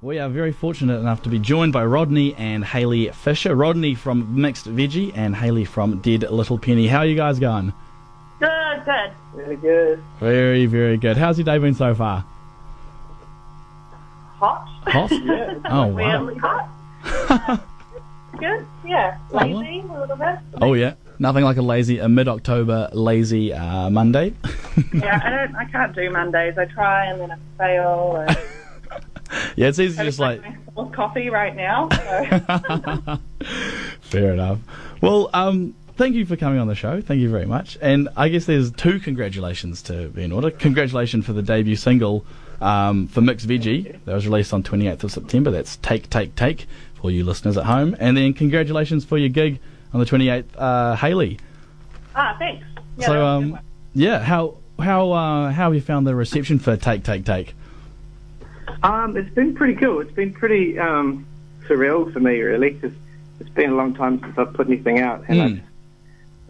we are very fortunate enough to be joined by Rodney and Haley Fisher. Rodney from Mixed Veggie and Haley from Dead Little Penny. How are you guys going? Good, good. Really good. Very, very good. How's your day been so far? Hot. Hot? Yeah. Oh, wow. Weirdly hot. good. Yeah. Oh. Lazy a little bit. Oh, yeah. Nothing like a lazy, a mid October lazy uh, Monday. Yeah, I don't. I can't do Mondays. I try and then I fail. And yeah, it's easy to just like. coffee right now. So. Fair enough. Well, um, thank you for coming on the show. Thank you very much. And I guess there's two congratulations to be in order. Congratulations for the debut single um, for Mix Veggie that was released on 28th of September. That's Take, Take, Take for you listeners at home. And then congratulations for your gig on the 28th, uh, Haley. ah, thanks. Yeah, so, that was a good um, yeah, how how uh, how have you found the reception for Take, Take, Take? Um, it's been pretty cool. It's been pretty um, surreal for me, really, because it's been a long time since I've put anything out, and Mm.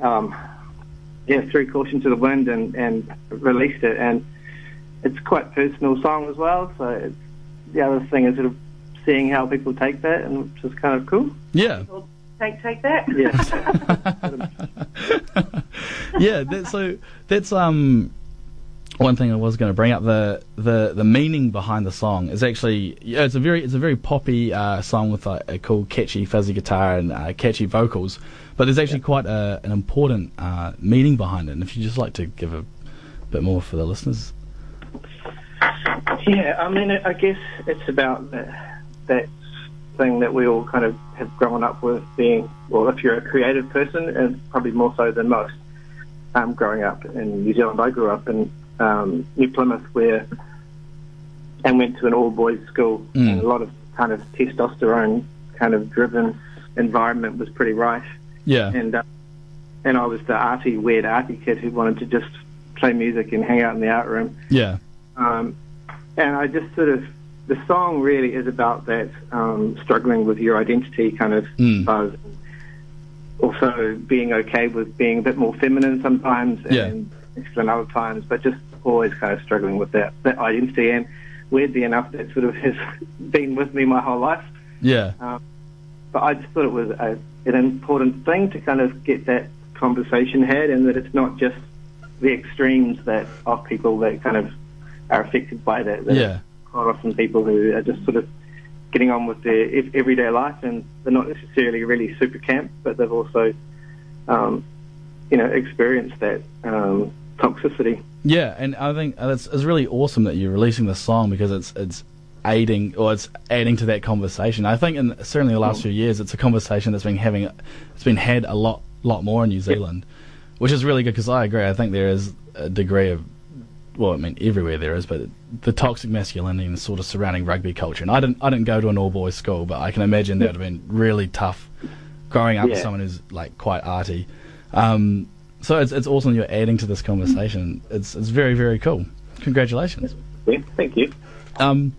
I, um, yeah, threw caution to the wind and, and released it, and it's quite a personal song as well. So it's, the other thing is sort of seeing how people take that, and which is kind of cool. Yeah. Take, take that. Yeah. yeah, that, so that's um one thing I was going to bring up the, the the meaning behind the song is actually yeah, it's a very it's a very poppy uh, song with like, a cool catchy fuzzy guitar and uh, catchy vocals, but there's actually quite a, an important uh, meaning behind it. And if you'd just like to give a bit more for the listeners, Yeah, I mean, I guess it's about that, that thing that we all kind of have grown up with being, well, if you're a creative person, and probably more so than most, um, growing up in New Zealand. I grew up in um, New Plymouth where, and went to an all-boys school, Mm. and a lot of kind of testosterone kind of driven environment was pretty rife yeah, and uh, and I was the arty, weird arty kid who wanted to just play music and hang out in the art room. yeah, Um, and I just sort of, the song really is about that um, struggling with your identity kind of Mm. buzz. Also being okay with being a bit more feminine sometimes Yeah. and masculine other times, but just always kind of struggling with that, that identity. And weirdly enough, that sort of has been with me my whole life. yeah, But I just thought it was a, an important thing to kind of get that conversation had, and that it's not just the extremes that of people that kind of are affected by that. that yeah, Quite often, people who are just sort of getting on with their ev- everyday life, and they're not necessarily really super camp, but they've also, um, you know, experienced that um, toxicity. Yeah. And I think it's, it's really awesome that you're releasing this song because it's it's aiding or it's adding to that conversation. I think in certainly the last few years, it's a conversation that's been having it's been had a lot lot more in New Zealand, which is really good because I agree. I think there is a degree of well, I mean everywhere there is, but the toxic masculinity and sort of surrounding rugby culture. And I didn't I didn't go to an all boys school, but I can imagine that would have been really tough growing up with someone who's like quite arty. Um, so it's it's awesome you're adding to this conversation. It's it's very very cool. Congratulations. Yeah, thank you. Um,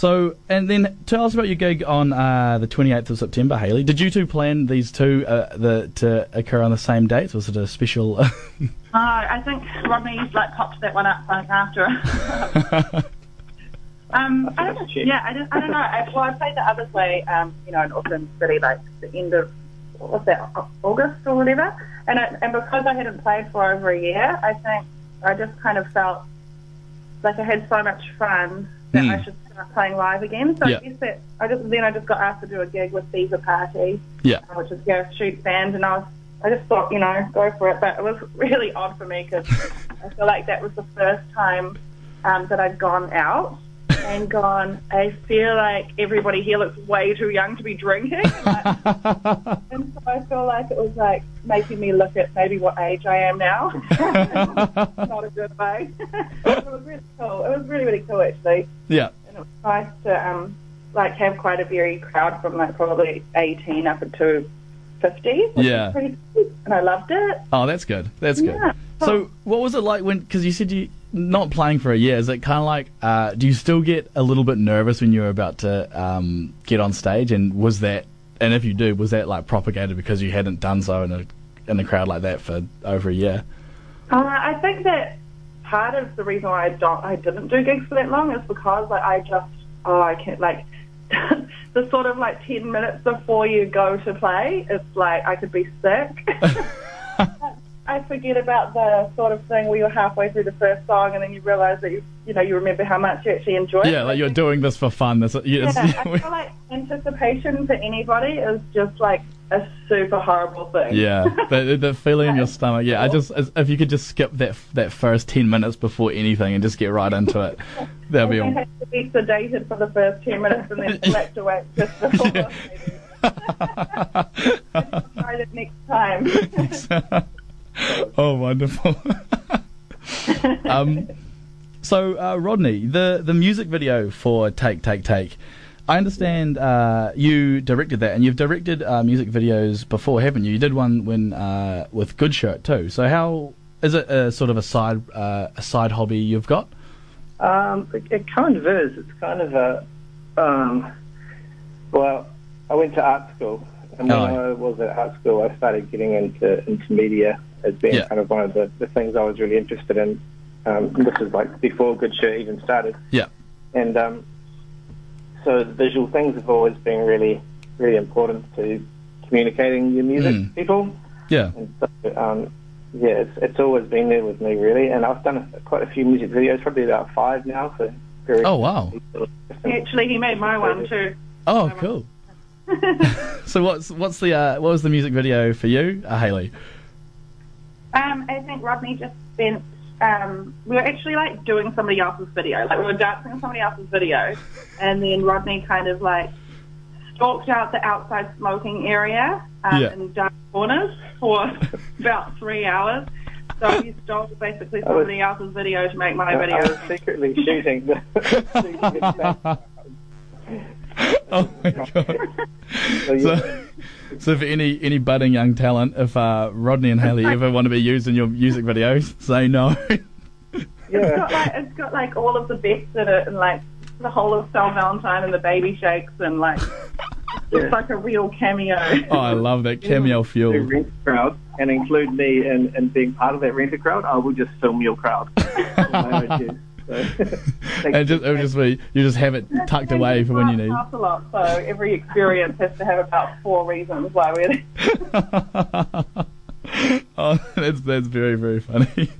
so, and then tell us about your gig on uh, the 28th of September, Haley. Did you two plan these two uh, the, to occur on the same dates? Was it a special? Uh, I think Rodney like popped that one up like after. um, I don't know. Yeah, I don't, I don't know. I, well, I played the other way, um, you know, in Auckland City, like the end of what was that August or whatever. And I, and because I hadn't played for over a year, I think I just kind of felt like I had so much fun that Hmm. I should start playing live again. So Yeah. I guess that I just then I just got asked to do a gig with Caesar Party yeah, which is Gareth Shute's band, and I was, I just thought, you know, go for it. But it was really odd for me because I feel like that was the first time um, that I'd gone out and gone. I feel like everybody here looks way too young to be drinking, and, like, and so I feel like it was like making me look at maybe what age I am now. Not a good way. it was really cool. It was really really cool actually yeah, and it was nice to um, like have quite a varied crowd from like probably 18 up to 50. which Yeah. was pretty cool, and I loved it. Oh, that's good. That's good. Yeah. So, what was it like when? Because you said you not playing for a year. Is it kind of like? Uh, do you still get a little bit nervous when you're about to um, get on stage? And was that? And if you do, was that like propagated because you hadn't done so in a in a crowd like that for over a year? Uh, I think that part of the reason why I don't I didn't do gigs for that long is because like I just oh, I can't like. the sort of like 10 minutes before you go to play, it's like I could be sick. I forget about the sort of thing where you're halfway through the first song and then you realise that you, you know, you remember how much you actually enjoy it. Yeah, like you're doing this for fun. This, yeah, I feel like anticipation for anybody is just like a super horrible thing. Yeah, the, the feeling in your stomach. Yeah, I just if you could just skip that that first ten minutes before anything and just get right into it, that'd be. You have to be sedated for the first ten minutes and then slept awake just before. Yeah. try it next time. oh, wonderful. um, so, uh, Rodney, the, the music video for Take, Take, Take, I understand uh, you directed that, and you've directed uh, music videos before, haven't you? You did one when uh, with Goodshirt too. So, how is it a sort of a side uh, a side hobby you've got? Um, it, it, kind of is. It's kind of a um, well, I went to art school, and when oh. I was at art school, I started getting into into media as being yeah. kind of one of the, the things I was really interested in. Um, this is like before Goodshirt even started. Yeah. And um, so the visual things have always been really, really important to communicating your music mm. to people. Yeah. And so, um, yeah, it's, it's always been there with me, really. And I've done a, quite a few music videos, probably about five now. So very oh, wow. Actually, he made my one too. Oh, cool. so what's what's the uh, what was the music video for you, uh, Haley? Um, I think Rodney just spent. Um, we were actually like doing somebody else's video, like we were dancing on somebody else's video, and then Rodney kind of like stalked out the outside smoking area um, yeah. in dark corners for about three hours. So he stole basically somebody was, else's video to make my video. I was secretly shooting the. oh my god! so, so, so for any any budding young talent, if uh, Rodney and Haley ever want to be used in your music videos, say no. Yeah. It's got like it's got like all of the best in it, and like the whole of Sal Valentine and the Baby Shakes, and like it's like a real cameo. Oh, I love that cameo fuel. The rent crowd and include me in, in being part of that renter crowd. I will just film your crowd. And just, it would just be you just have it tucked away for when you need. A lot, so every experience has to have about four reasons why we're. oh, that's that's very very funny.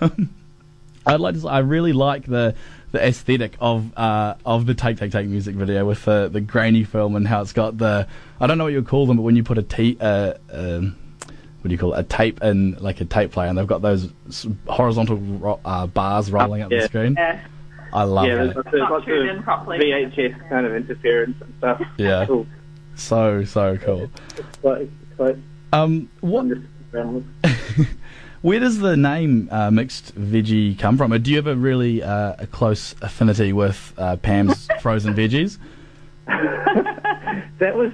Um, I'd like to. I really like the the aesthetic of uh, of the Take Take Take music video with the the grainy film and how it's got the I don't know what you would call them, but when you put a t uh, um, what do you call it, a tape in like a tape player, and they've got those horizontal ro- uh, bars rolling up yeah. the screen. Yeah. I love yeah, it. There's, there's lots of VHS kind of interference and stuff. Yeah. Cool. So so cool. It's quite, quite um, what? Where does the name uh, mixed veggie come from? Or do you have a really uh, a close affinity with uh, Pam's frozen veggies? that was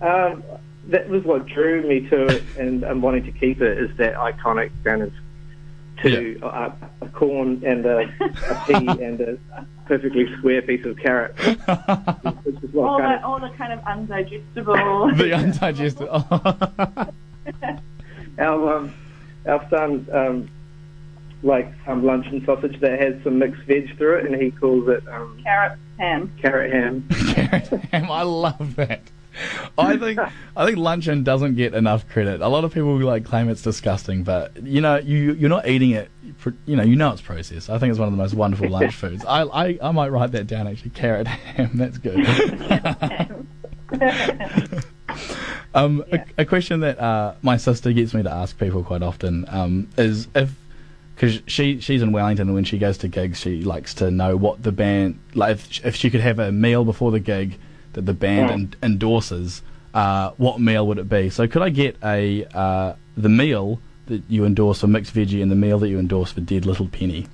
um, that was what drew me to it and, and wanting to keep it is that iconic kind of two yeah. uh, a corn and a, a pea and a perfectly square piece of carrot. all, the, of, all the kind of undigestible. the undigestible. our um, our son um, likes some luncheon sausage that has some mixed veg through it, and he calls it um, carrot ham. Carrot ham. carrot ham. I love that. I think I think luncheon doesn't get enough credit. A lot of people like claim it's disgusting, but you know you you're not eating it. You know you know it's processed. I think it's one of the most wonderful lunch foods. I, I I might write that down actually. Carrot ham. That's good. um, yeah. a, a, question that uh, my sister gets me to ask people quite often um, is if because she she's in Wellington and when she goes to gigs she likes to know what the band like if, if she could have a meal before the gig that the band yeah. en- endorses, uh, what meal would it be? So could I get a uh, the meal that you endorse for mixed veggie and the meal that you endorse for Dead Little Penny?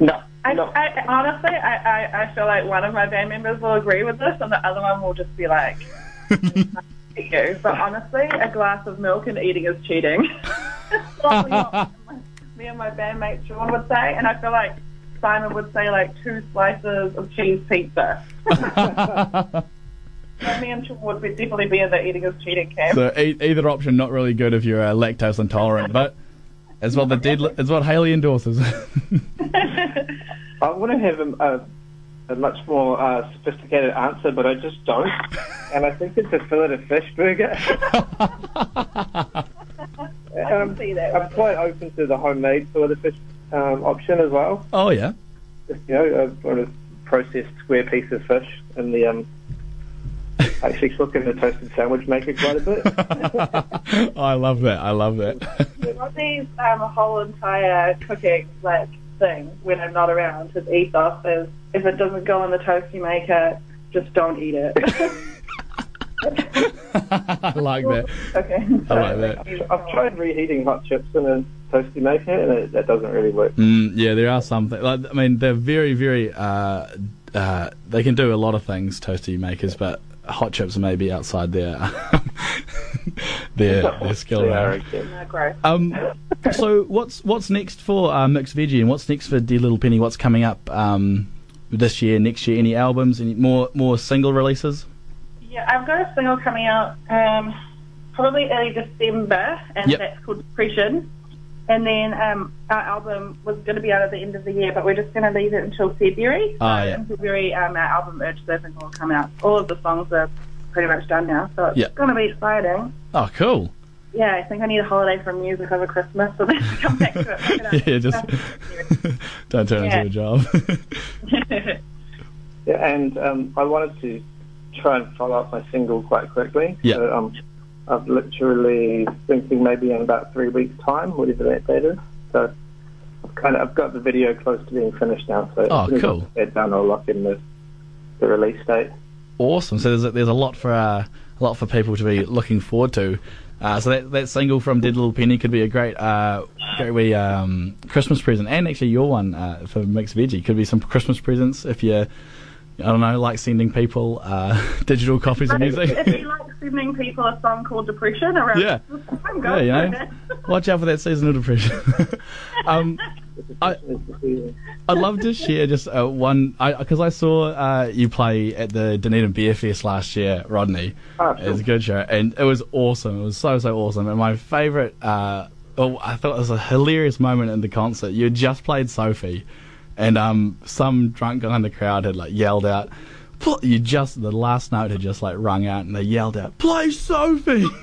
No. I, I, honestly, I, I, I feel like one of my band members will agree with this, and the other one will just be like, "You." But honestly, a glass of milk and eating is cheating. me and my bandmate Sean would say, and I feel like Simon would say like two slices of cheese pizza. me and Sean would definitely be in the eating is cheating camp. So e- either option not really good if you're uh, lactose intolerant, but as well the dead is what Haley endorses. I want to have a, a, a much more uh, sophisticated answer, but I just don't. and I think it's a fillet of fish burger. I can see that. Um, I'm quite open to the homemade fillet of fish um, option as well. Oh yeah. You know, a sort of processed square piece of fish in the um, actually cook in the toasted sandwich maker quite a bit. I love that. I love that. Rodney's um, a whole entire cooking like thing when I'm not around, his ethos is if it doesn't go in the toasty maker, just don't eat it. I like that. okay. I like that. I've tried reheating hot chips in a toasty maker, and it, that doesn't really work. Mm, yeah, there are some. Th- like, I mean, they're very, very. Uh, uh, they can do a lot of things, toasty makers, but hot chips may be outside their their their skill Yeah, range. okay. Um, so what's what's next for uh, Mixed Veggie, and what's next for Dead Little Penny? What's coming up um, this year, next year? Any albums? Any more more single releases? Yeah, I've got a single coming out um, probably early December, and Yep. that's called Depression. And then um, our album was going to be out at the end of the year, but we're just going to leave it until February. Ah, So yeah. In February, um, our album Urge Surfing will come out. All of the songs are pretty much done now, so it's Yeah. going to be exciting. Oh, cool. Yeah, I think I need a holiday from music over Christmas, so then come back to it. yeah, just don't turn Yeah. into a job. Yeah, and um, I wanted to try and follow up my single quite quickly. Yeah. So, um, I'm literally thinking maybe in about three weeks' time, whatever that date is. So I've kind of I've got the video close to being finished now. So Oh, as soon as cool. That done, I'll lock in the the release date. awesome. So there's a, there's a lot for uh, a lot for people to be looking forward to. Uh, so that that single from Dead Little Penny could be a great uh, great wee um, Christmas present, and actually your one uh, for Mixed Veggie could be some Christmas presents if you I don't know like sending people uh, digital copies of music. if you like sending people a song called Depression around Yeah. Christmas time, yeah, you know, watch out for that seasonal depression. um, I- I'd love to share just uh, one because I, saw uh, you play at the Dunedin Beer Fest last year, Rodney. Oh, It was a good show, and it was awesome. It was so so awesome. And my favourite, uh, oh, I thought it was a hilarious moment in the concert. You had just played Sophie, and um, some drunk guy in the crowd had like yelled out. You just the last note had just like rung out, and they yelled out, "Play Sophie!"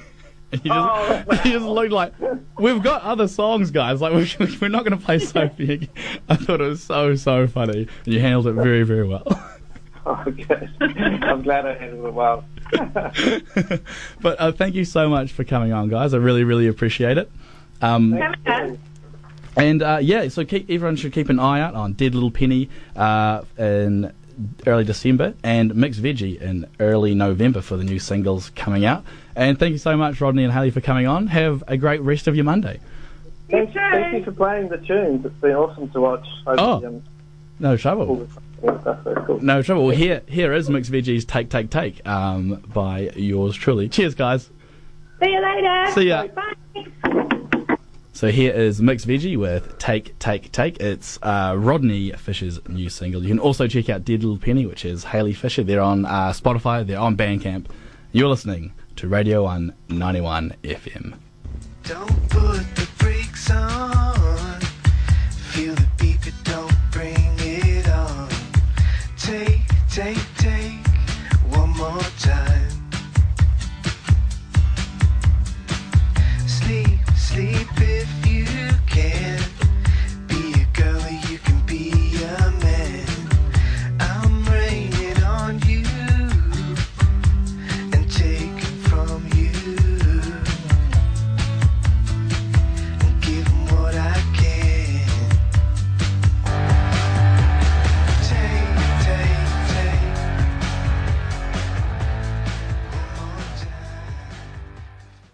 And you just, Oh, wow. you just looked like we've got other songs, guys. Like we're, we're not going to play Sophie again. I thought it was so so funny, and you handled it very very well. Oh, good. I'm glad I handled it well. but uh, thank you so much for coming on, guys. I really, really appreciate it. Um. And uh, yeah, so keep, everyone should keep an eye out on Dead Little Penny uh, in early December and Mixed Veggie in early November for the new singles coming out. And thank you so much, Rodney and Haley, for coming on. Have a great rest of your Monday. Thank, too. thank you for playing the tunes. It's been awesome to watch. over Oh. the, um, No trouble. the stuff. So cool. No trouble. Well, here, here is Mixed Veggie's Take, Take, Take um, by yours truly. Cheers, guys. See you later. See ya. Bye. So here is Mixed Veggie with Take, Take, Take. It's uh, Rodney Fisher's new single. You can also check out Dead Little Penny, which is Haley Fisher. They're on uh, Spotify, they're on Bandcamp. You're listening to Radio 1 91 FM. Don't put the on.